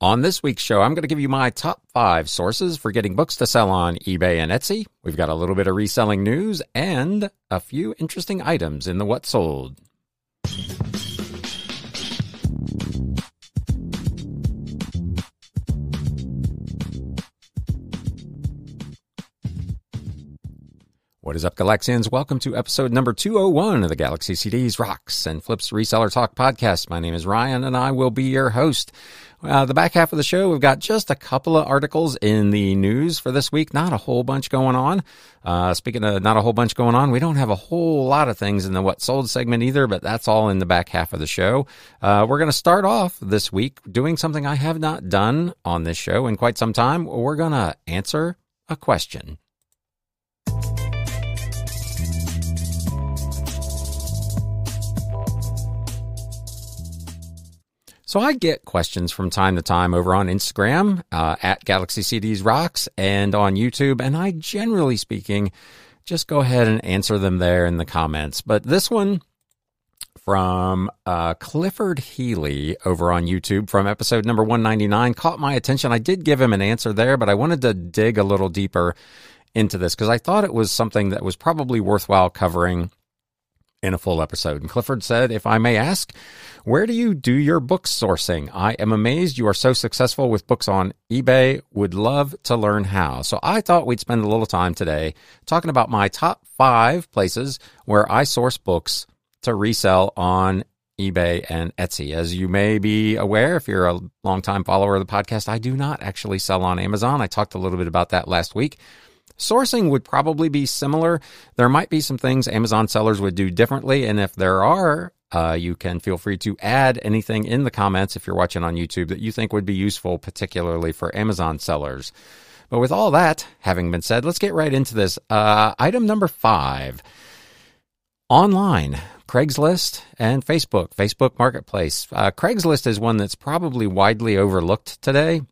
On this week's show, I'm going to give you my top five sources for getting books to sell on eBay and Etsy. We've got a little bit of reselling news and a few interesting items in the What Sold. What is up, Galaxians? Welcome to episode number 201 of the Galaxy CDs, Rocks, and Flips Reseller Talk podcast. My name is Ryan, and I will be your host. Uh, the back half of the show, we've got just a couple of articles in the news for this week. Not a whole bunch going on. Uh, speaking of not a whole bunch going on, we don't have a whole lot of things in the What Sold segment either, but that's all in the back half of the show. Uh, we're going to start off this week doing something I have not done on this show in quite some time. We're going to answer a question. So I get questions from time to time over on Instagram uh, at Galaxy CDs Rocks and on YouTube, and I generally speaking just go ahead and answer them there in the comments. But this one from uh, Clifford Healy over on YouTube from episode number 199 caught my attention. I did give him an answer there, but I wanted to dig a little deeper into this because I thought it was something that was probably worthwhile covering in a full episode. And Clifford said, If I may ask, where do you do your book sourcing? I am amazed you are so successful with books on eBay. Would love to learn how. So I thought we'd spend a little time today talking about my top five places where I source books to resell on eBay and Etsy. As you may be aware, if you're a longtime follower of the podcast, I do not actually sell on Amazon. I talked a little bit about that last week. Sourcing would probably be similar. There might be some things Amazon sellers would do differently. And if there are, uh, you can feel free to add anything in the comments if you're watching on YouTube that you think would be useful, particularly for Amazon sellers. But with all that having been said, let's get right into this. Uh, item number five online. Craigslist and Facebook, Facebook Marketplace. Uh, Craigslist is one that's probably widely overlooked today.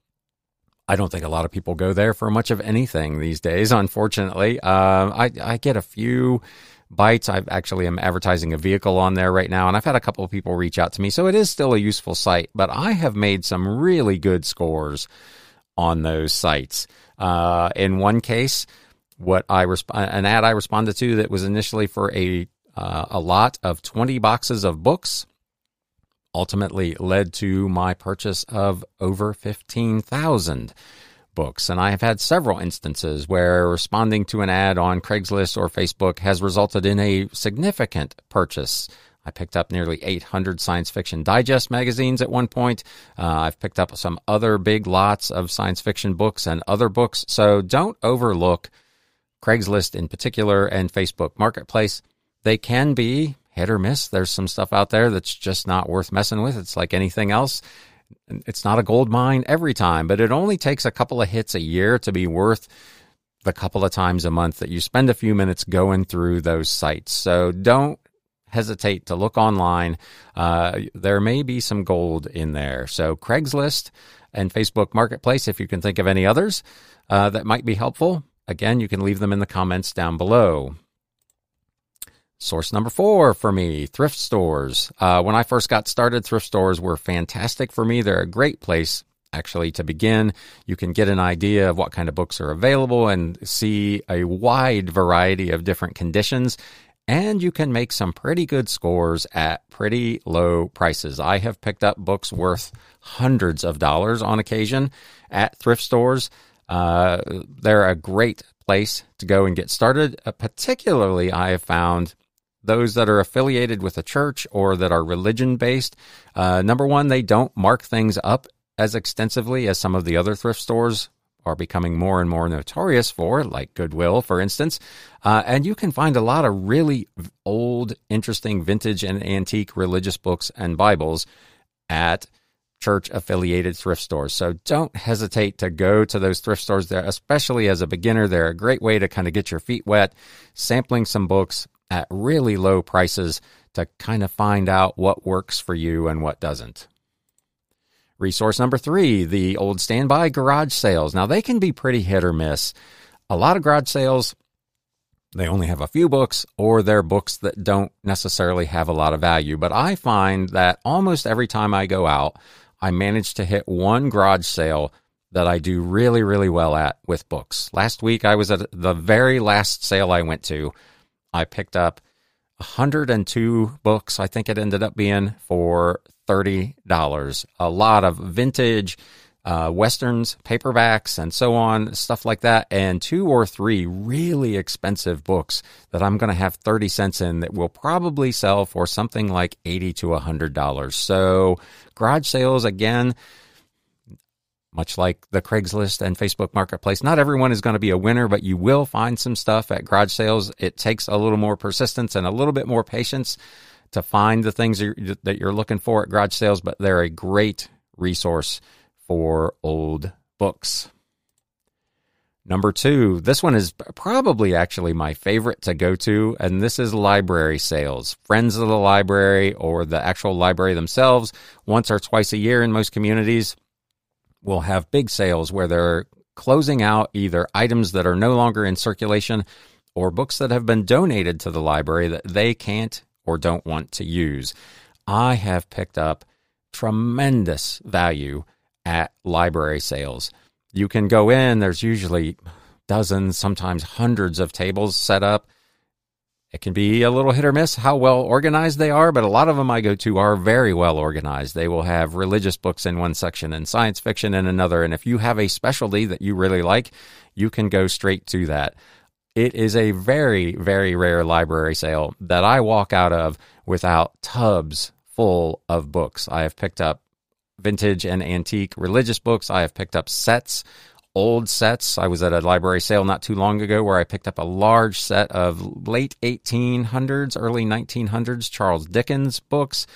I don't think a lot of people go there for much of anything these days, unfortunately. Uh, I, I get a few bites. I actually am advertising a vehicle on there right now, and I've had a couple of people reach out to me. So it is still a useful site, but I have made some really good scores on those sites. Uh, in one case, what I resp- an ad I responded to that was initially for a uh, a lot of 20 boxes of books ultimately led to my purchase of over 15,000 books. And I have had several instances where responding to an ad on Craigslist or Facebook has resulted in a significant purchase. I picked up nearly 800 science fiction digest magazines at one point. Uh, I've picked up some other big lots of science fiction books and other books. So don't overlook Craigslist in particular and Facebook Marketplace. They can be hit or miss. There's some stuff out there that's just not worth messing with. It's like anything else. It's not a gold mine every time, but it only takes a couple of hits a year to be worth the couple of times a month that you spend a few minutes going through those sites. So don't hesitate to look online. Uh, there may be some gold in there. So Craigslist and Facebook Marketplace, if you can think of any others uh, that might be helpful, again, you can leave them in the comments down below. Source number four for me, thrift stores. Uh, when I first got started, thrift stores were fantastic for me. They're a great place actually to begin. You can get an idea of what kind of books are available and see a wide variety of different conditions. And you can make some pretty good scores at pretty low prices. I have picked up books worth hundreds of dollars on occasion at thrift stores. Uh, they're a great place to go and get started. Uh, particularly, I have found those that are affiliated with a church or that are religion based, uh, number one, they don't mark things up as extensively as some of the other thrift stores are becoming more and more notorious for, like Goodwill, for instance. Uh, and you can find a lot of really old, interesting, vintage, and antique religious books and Bibles at church affiliated thrift stores. So don't hesitate to go to those thrift stores there, especially as a beginner. They're a great way to kind of get your feet wet, sampling some books, at really low prices to kind of find out what works for you and what doesn't. Resource number three, the old standby garage sales. Now, they can be pretty hit or miss. A lot of garage sales, they only have a few books or they're books that don't necessarily have a lot of value. But I find that almost every time I go out, I managed to hit one garage sale that I do really, really well at with books. Last week, I was at the very last sale I went to. I picked up 102 books, I think it ended up being, for $30. A lot of vintage uh, westerns, paperbacks, and so on, stuff like that, and two or three really expensive books that I'm going to have 30 cents in that will probably sell for something like 80 to $100. So, garage sales, again, much like the Craigslist and Facebook Marketplace, not everyone is going to be a winner, but you will find some stuff at garage sales. It takes a little more persistence and a little bit more patience to find the things that you're looking for at garage sales, but they're a great resource for old books. Number two, this one is probably actually my favorite to go to, and this is library sales. Friends of the library or the actual library themselves, once or twice a year in most communities, will have big sales where they're closing out either items that are no longer in circulation or books that have been donated to the library that they can't or don't want to use. I have picked up tremendous value at library sales. You can go in, there's usually dozens, sometimes hundreds of tables set up. It can be a little hit or miss how well organized they are, but a lot of them I go to are very well organized. They will have religious books in one section and science fiction in another. And if you have a specialty that you really like, you can go straight to that. It is a very, very rare library sale that I walk out of without tubs full of books. I have picked up vintage and antique religious books. I have picked up sets, old sets. I was at a library sale not too long ago where I picked up a large set of late 1800s, early 1900s Charles Dickens books.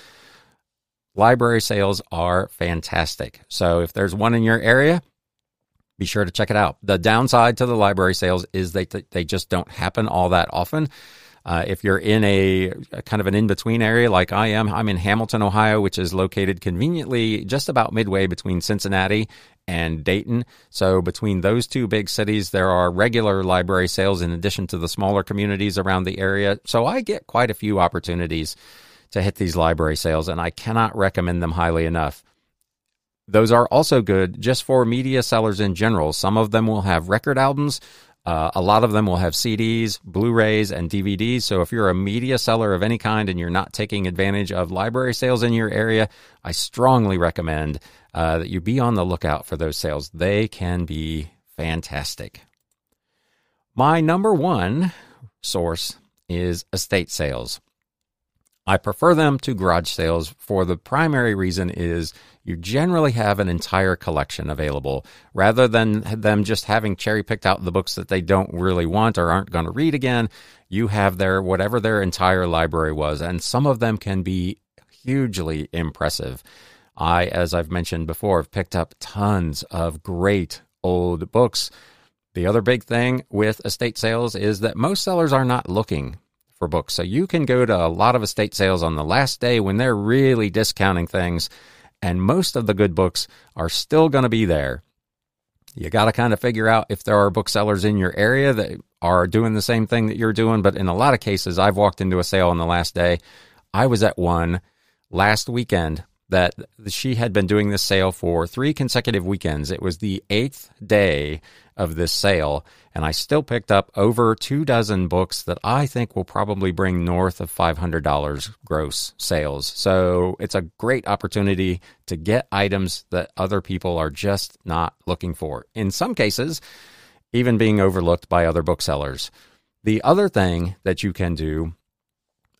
Library sales are fantastic. So if there's one in your area, be sure to check it out. The downside to the library sales is they they just don't happen all that often. Uh, if you're in a, a kind of an in between area like I am, I'm in Hamilton, Ohio, which is located conveniently just about midway between Cincinnati and Dayton. So, between those two big cities, there are regular library sales in addition to the smaller communities around the area. So, I get quite a few opportunities to hit these library sales, and I cannot recommend them highly enough. Those are also good just for media sellers in general. Some of them will have record albums. Uh, a lot of them will have CDs, Blu rays, and DVDs. So if you're a media seller of any kind and you're not taking advantage of library sales in your area, I strongly recommend uh, that you be on the lookout for those sales. They can be fantastic. My number one source is estate sales. I prefer them to garage sales for the primary reason is you generally have an entire collection available rather than them just having cherry picked out the books that they don't really want or aren't going to read again. You have their whatever their entire library was, and some of them can be hugely impressive. I, as I've mentioned before, have picked up tons of great old books. The other big thing with estate sales is that most sellers are not looking for books. So you can go to a lot of estate sales on the last day when they're really discounting things and most of the good books are still going to be there. You got to kind of figure out if there are booksellers in your area that are doing the same thing that you're doing. But in a lot of cases, I've walked into a sale on the last day. I was at one last weekend that she had been doing this sale for three consecutive weekends. It was the eighth day of this sale, and I still picked up over two dozen books that I think will probably bring north of $500 gross sales. So it's a great opportunity to get items that other people are just not looking for. In some cases, even being overlooked by other booksellers. The other thing that you can do,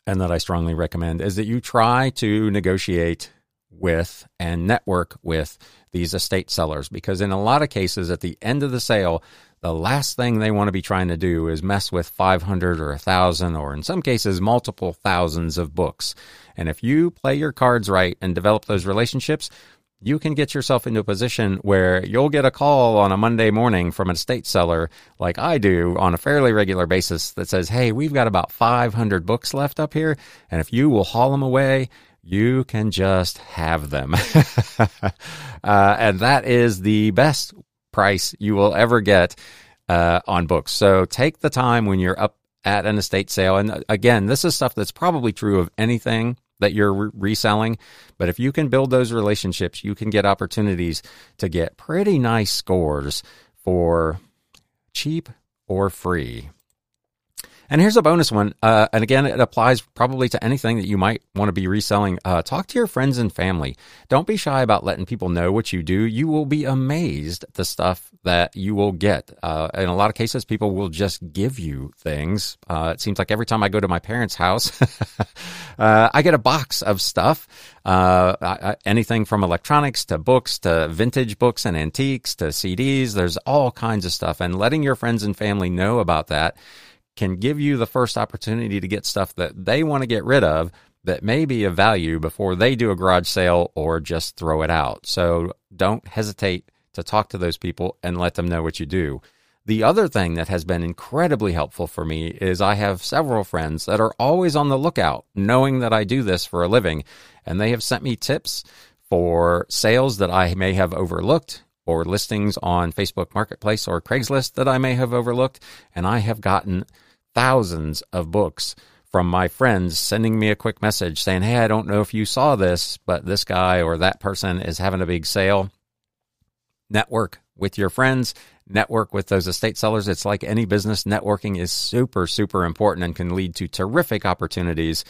and that I strongly recommend, is that you try to negotiate with and network with these estate sellers because in a lot of cases at the end of the sale the last thing they want to be trying to do is mess with 500 or 1000 or in some cases multiple thousands of books and if you play your cards right and develop those relationships you can get yourself into a position where you'll get a call on a Monday morning from an estate seller like I do on a fairly regular basis that says, Hey, we've got about 500 books left up here. And if you will haul them away you can just have them. uh, and that is the best price you will ever get uh, on books. So take the time when you're up at an estate sale. And uh, again, this is stuff that's probably true of anything that you're re- reselling. But if you can build those relationships, you can get opportunities to get pretty nice scores for cheap or free. And here's a bonus one. Uh, and again, it applies probably to anything that you might want to be reselling. Uh, talk to your friends and family. Don't be shy about letting people know what you do. You will be amazed at the stuff that you will get. Uh, in a lot of cases, people will just give you things. Uh, it seems like every time I go to my parents' house, uh, I get a box of stuff. Uh, anything from electronics to books to vintage books and antiques to CDs. There's all kinds of stuff. And letting your friends and family know about that can give you the first opportunity to get stuff that they want to get rid of that may be of value before they do a garage sale or just throw it out. So don't hesitate to talk to those people and let them know what you do. The other thing that has been incredibly helpful for me is I have several friends that are always on the lookout, knowing that I do this for a living, and they have sent me tips for sales that I may have overlooked or listings on Facebook Marketplace or Craigslist that I may have overlooked. And I have gotten thousands of books from my friends sending me a quick message saying, Hey, I don't know if you saw this, but this guy or that person is having a big sale. Network with your friends, network with those estate sellers. It's like any business, networking is super, super important and can lead to terrific opportunities.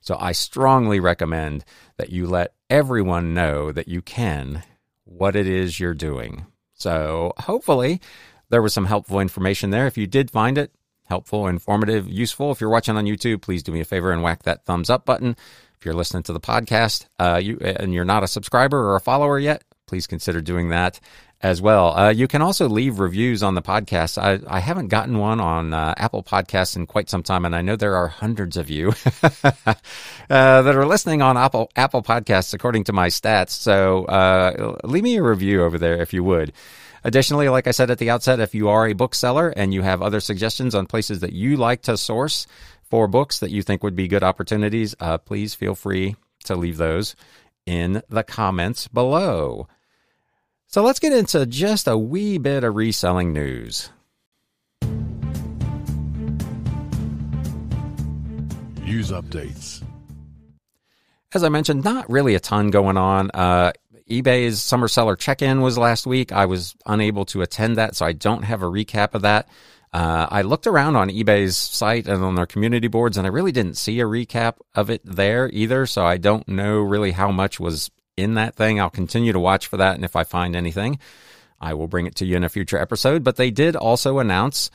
So I strongly recommend that you let everyone know that you can what it is you're doing. So hopefully there was some helpful information there. If you did find it helpful, informative, useful, if you're watching on YouTube, please do me a favor and whack that thumbs up button. If you're listening to the podcast uh, you, and you're not a subscriber or a follower yet, please consider doing that as well. Uh, you can also leave reviews on the podcast. I, I haven't gotten one on uh, Apple Podcasts in quite some time, and I know there are hundreds of you uh, that are listening on Apple Apple Podcasts, according to my stats. So uh, leave me a review over there if you would. Additionally, like I said at the outset, if you are a bookseller and you have other suggestions on places that you like to source for books that you think would be good opportunities, uh, please feel free to leave those in the comments below. So let's get into just a wee bit of reselling news. News updates. As I mentioned, not really a ton going on. Uh, eBay's summer seller check in was last week. I was unable to attend that, so I don't have a recap of that. Uh, I looked around on eBay's site and on their community boards, and I really didn't see a recap of it there either. So I don't know really how much was in that thing. I'll continue to watch for that. And if I find anything, I will bring it to you in a future episode. But they did also announce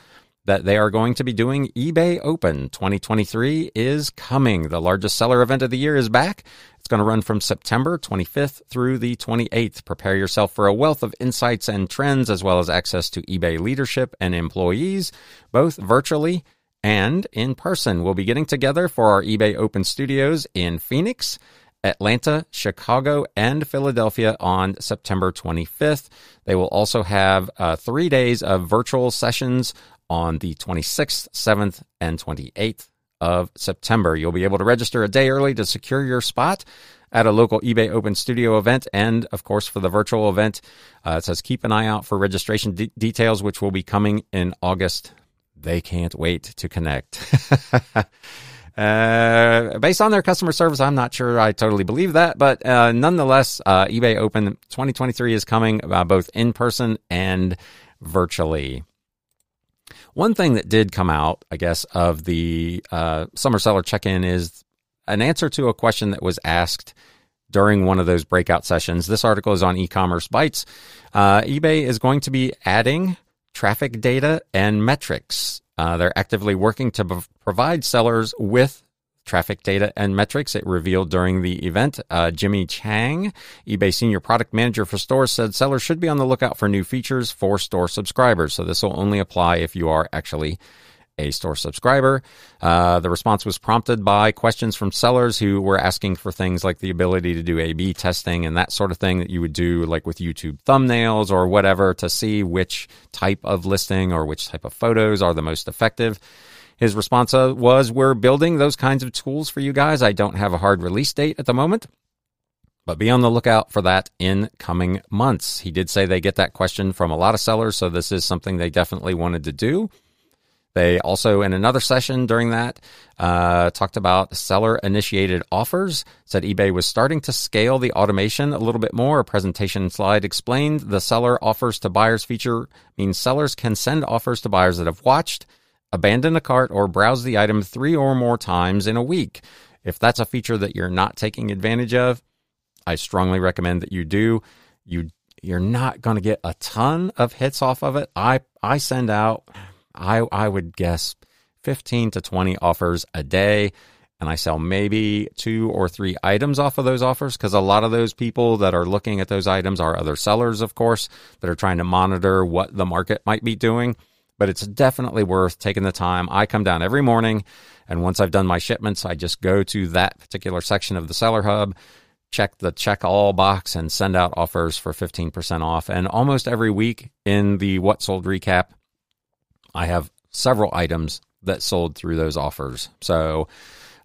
that they are going to be doing eBay Open 2023 is coming. The largest seller event of the year is back. It's going to run from September 25th through the 28th. Prepare yourself for a wealth of insights and trends, as well as access to eBay leadership and employees, both virtually and in person. We'll be getting together for our eBay Open studios in Phoenix. Atlanta, Chicago, and Philadelphia on September 25th. They will also have uh, three days of virtual sessions on the 26th, 7th, and 28th of September. You'll be able to register a day early to secure your spot at a local eBay Open Studio event. And of course, for the virtual event, uh, it says keep an eye out for registration de- details, which will be coming in August. They can't wait to connect. Uh, based on their customer service, I'm not sure I totally believe that, but uh, nonetheless, uh, eBay Open 2023 is coming uh, both in person and virtually. One thing that did come out, I guess, of the uh, summer seller check in is an answer to a question that was asked during one of those breakout sessions. This article is on e commerce bytes. Uh, eBay is going to be adding traffic data and metrics uh, they're actively working to provide sellers with traffic data and metrics it revealed during the event. Uh, Jimmy Chang, eBay senior product manager for stores, said sellers should be on the lookout for new features for store subscribers. So this will only apply if you are actually a store subscriber. Uh, the response was prompted by questions from sellers who were asking for things like the ability to do A B testing and that sort of thing that you would do, like with YouTube thumbnails or whatever, to see which type of listing or which type of photos are the most effective. His response uh, was, We're building those kinds of tools for you guys. I don't have a hard release date at the moment. But be on the lookout for that in coming months. He did say they get that question from a lot of sellers, so this is something they definitely wanted to do. They also, in another session during that, uh, talked about seller initiated offers. Said eBay was starting to scale the automation a little bit more. A presentation slide explained the seller offers to buyers feature means sellers can send offers to buyers that have watched, abandoned a cart, or browse the item three or more times in a week. If that's a feature that you're not taking advantage of, I strongly recommend that you do. You you're not going to get a ton of hits off of it. I I send out I I would guess 15 to 20 offers a day and I sell maybe two or three items off of those offers because a lot of those people that are looking at those items are other sellers, of course, that are trying to monitor what the market might be doing. But it's definitely worth taking the time. I come down every morning, and once I've done my shipments, I just go to that particular section of the Seller Hub, check the check all box, and send out offers for 15% off. And almost every week in the What Sold recap, I have several items that sold through those offers. So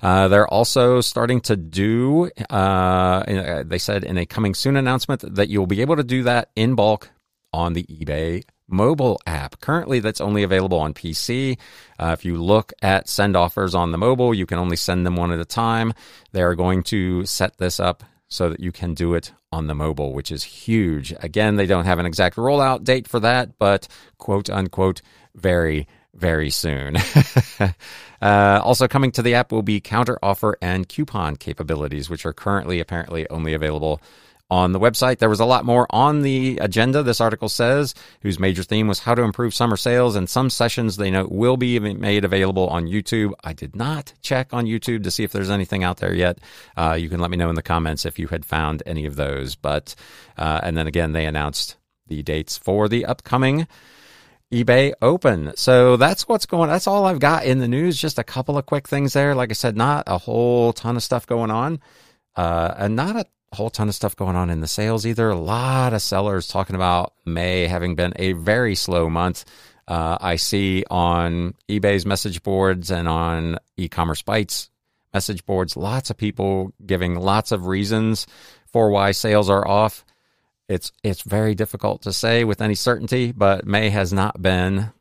uh, they're also starting to do, uh, they said in a coming soon announcement that you'll be able to do that in bulk on the eBay mobile app. Currently, that's only available on PC. Uh, if you look at send offers on the mobile, you can only send them one at a time. They are going to set this up so that you can do it on the mobile, which is huge. Again, they don't have an exact rollout date for that, but quote unquote, very, very soon. uh, also coming to the app will be counter offer and coupon capabilities, which are currently apparently only available on the website. There was a lot more on the agenda, this article says, whose major theme was how to improve summer sales. And some sessions they note will be made available on YouTube. I did not check on YouTube to see if there's anything out there yet. Uh, you can let me know in the comments if you had found any of those. But, uh, and then again, they announced the dates for the upcoming eBay Open. So that's what's going. That's all I've got in the news. Just a couple of quick things there. Like I said, not a whole ton of stuff going on, uh, and not a whole ton of stuff going on in the sales either. A lot of sellers talking about May having been a very slow month. Uh, I see on eBay's message boards and on e-commerce bytes message boards, lots of people giving lots of reasons for why sales are off. It's it's very difficult to say with any certainty, but May has not been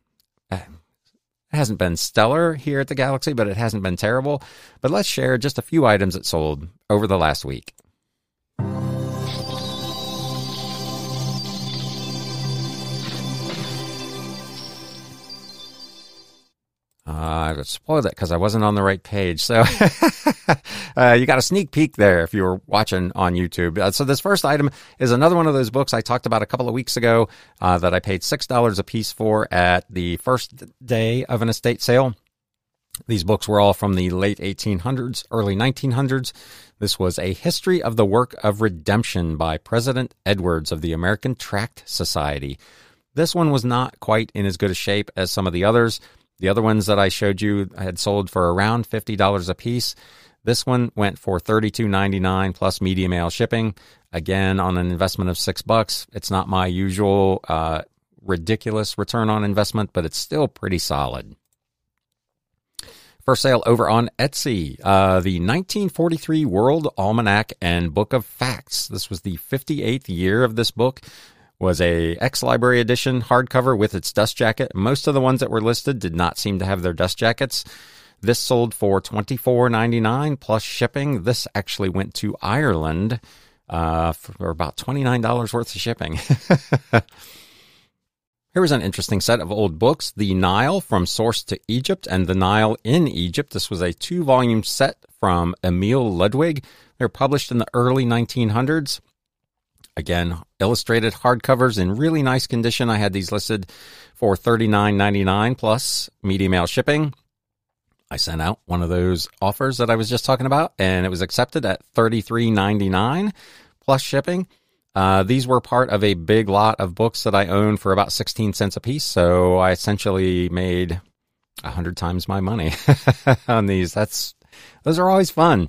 it hasn't been stellar here at the Galaxy, but it hasn't been terrible. But let's share just a few items that sold over the last week. I spoiled it because I wasn't on the right page. So uh, you got a sneak peek there if you were watching on YouTube. Uh, so this first item is another one of those books I talked about a couple of weeks ago uh, that I paid six dollars a piece for at the first day of an estate sale. These books were all from the late 1800s, early 1900s. This was A History of the Work of Redemption by President Edwards of the American Tract Society. This one was not quite in as good a shape as some of the others. The other ones that I showed you had sold for around $50 a piece. This one went for $32.99 plus media mail shipping. Again, on an investment of six bucks. It's not my usual uh, ridiculous return on investment, but it's still pretty solid. For sale over on Etsy, uh, the 1943 World Almanac and Book of Facts. This was the 58th year of this book was a X Library edition hardcover with its dust jacket. Most of the ones that were listed did not seem to have their dust jackets. This sold for twenty four ninety nine plus shipping. This actually went to Ireland uh, for about twenty nine dollars worth of shipping. Here was an interesting set of old books: The Nile from Source to Egypt and The Nile in Egypt. This was a two volume set from Emil Ludwig. They were published in the early 1900s. Again, illustrated hardcovers in really nice condition. I had these listed for $39.99 plus media mail shipping. I sent out one of those offers that I was just talking about, and it was accepted at $33.99 plus shipping. Uh, these were part of a big lot of books that I own for about 16 cents a piece. So I essentially made a hundred times my money on these. That's, those are always fun.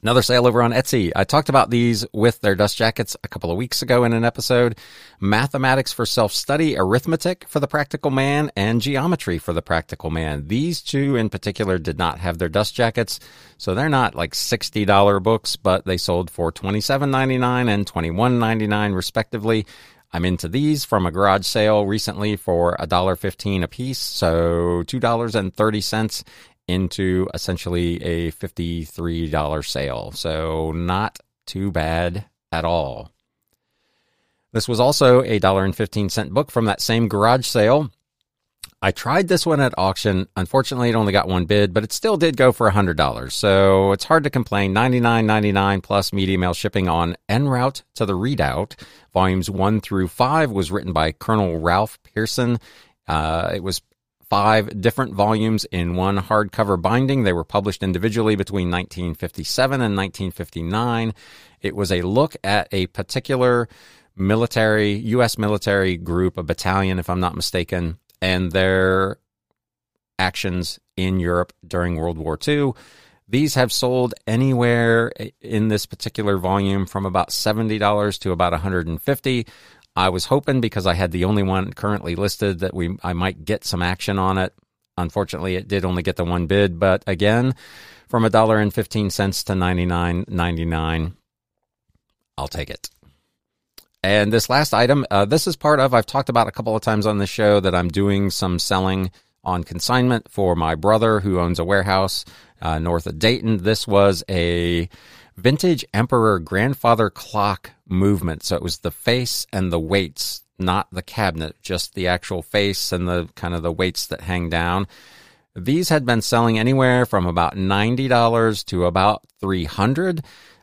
Another sale over on Etsy. I talked about these with their dust jackets a couple of weeks ago in an episode. Mathematics for self-study, arithmetic for the practical man, and geometry for the practical man. These two in particular did not have their dust jackets, so they're not like $60 books, but they sold for $27.99 and $21.99 respectively. I'm into these from a garage sale recently for $1.15 a piece, so $2.30 into essentially a $53 sale. So not too bad at all. This was also a $1.15 book from that same garage sale. I tried this one at auction. Unfortunately, it only got one bid, but it still did go for $100. So it's hard to complain. $99.99 plus media mail shipping on En route to the Redoubt. Volumes 1 through 5 was written by Colonel Ralph Pearson. Uh, it was five different volumes in one hardcover binding. They were published individually between 1957 and 1959. It was a look at a particular military, U.S. military group, a battalion, if I'm not mistaken, and their actions in Europe during World War II. These have sold anywhere in this particular volume from about $70 to about 150. I was hoping because I had the only one currently listed that we I might get some action on it. Unfortunately, it did only get the one bid, but again, from a dollar and fifteen cents to ninety nine ninety nine, I'll take it. And this last item, uh, this is part of, I've talked about a couple of times on the show that I'm doing some selling on consignment for my brother who owns a warehouse uh, north of Dayton. This was a vintage emperor grandfather clock movement. So it was the face and the weights, not the cabinet, just the actual face and the kind of the weights that hang down. These had been selling anywhere from about $90 to about 300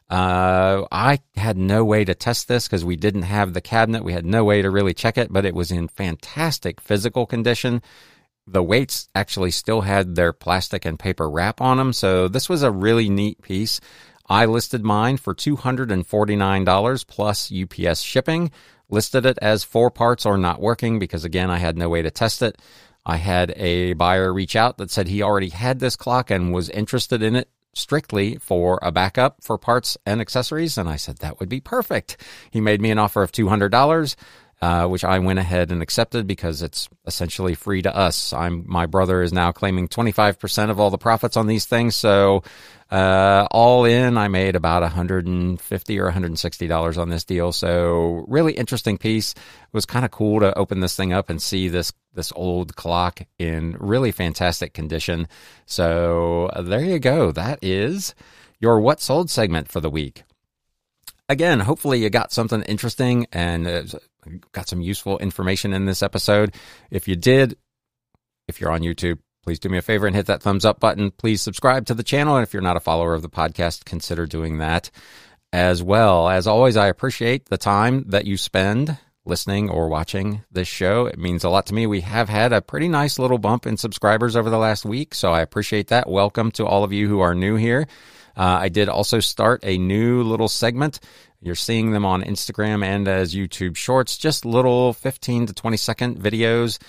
uh, I had no way to test this because we didn't have the cabinet. We had no way to really check it, but it was in fantastic physical condition. The weights actually still had their plastic and paper wrap on them. So this was a really neat piece. I listed mine for $249 plus UPS shipping. Listed it as four parts or not working because again, I had no way to test it. I had a buyer reach out that said he already had this clock and was interested in it strictly for a backup for parts and accessories. And I said, that would be perfect. He made me an offer of $200. Uh, which I went ahead and accepted because it's essentially free to us. I'm my brother is now claiming 25% of all the profits on these things, so uh, all in, I made about 150 or 160 dollars on this deal. So really interesting piece. It was kind of cool to open this thing up and see this this old clock in really fantastic condition. So there you go. That is your what sold segment for the week. Again, hopefully you got something interesting and uh, got some useful information in this episode. If you did, if you're on YouTube, please do me a favor and hit that thumbs up button. Please subscribe to the channel. And if you're not a follower of the podcast, consider doing that as well. As always, I appreciate the time that you spend listening or watching this show. It means a lot to me. We have had a pretty nice little bump in subscribers over the last week, so I appreciate that. Welcome to all of you who are new here. Uh, I did also start a new little segment you're seeing them on Instagram and as YouTube shorts, just little 15 to 20 second videos,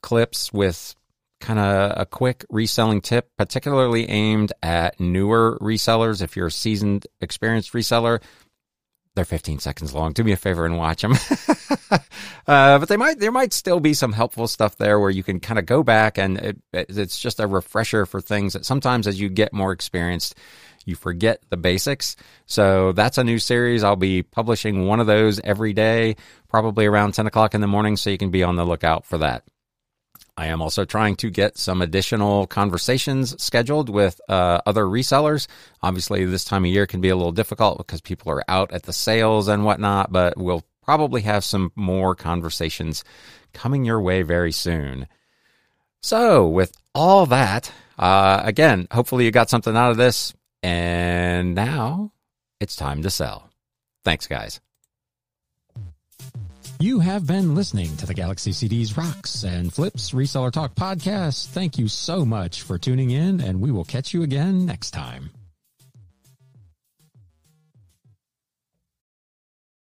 clips with kind of a quick reselling tip, particularly aimed at newer resellers. If you're a seasoned, experienced reseller, they're 15 seconds long. Do me a favor and watch them. uh, but they might, there might still be some helpful stuff there where you can kind of go back and it, it's just a refresher for things that sometimes as you get more experienced, you forget the basics. So that's a new series. I'll be publishing one of those every day, probably around 10 o'clock in the morning. So you can be on the lookout for that. I am also trying to get some additional conversations scheduled with uh, other resellers. Obviously, this time of year can be a little difficult because people are out at the sales and whatnot, but we'll probably have some more conversations coming your way very soon. So, with all that, uh, again, hopefully you got something out of this. And now it's time to sell. Thanks, guys. You have been listening to the Galaxy CDs Rocks and Flips Reseller Talk podcast. Thank you so much for tuning in, and we will catch you again next time.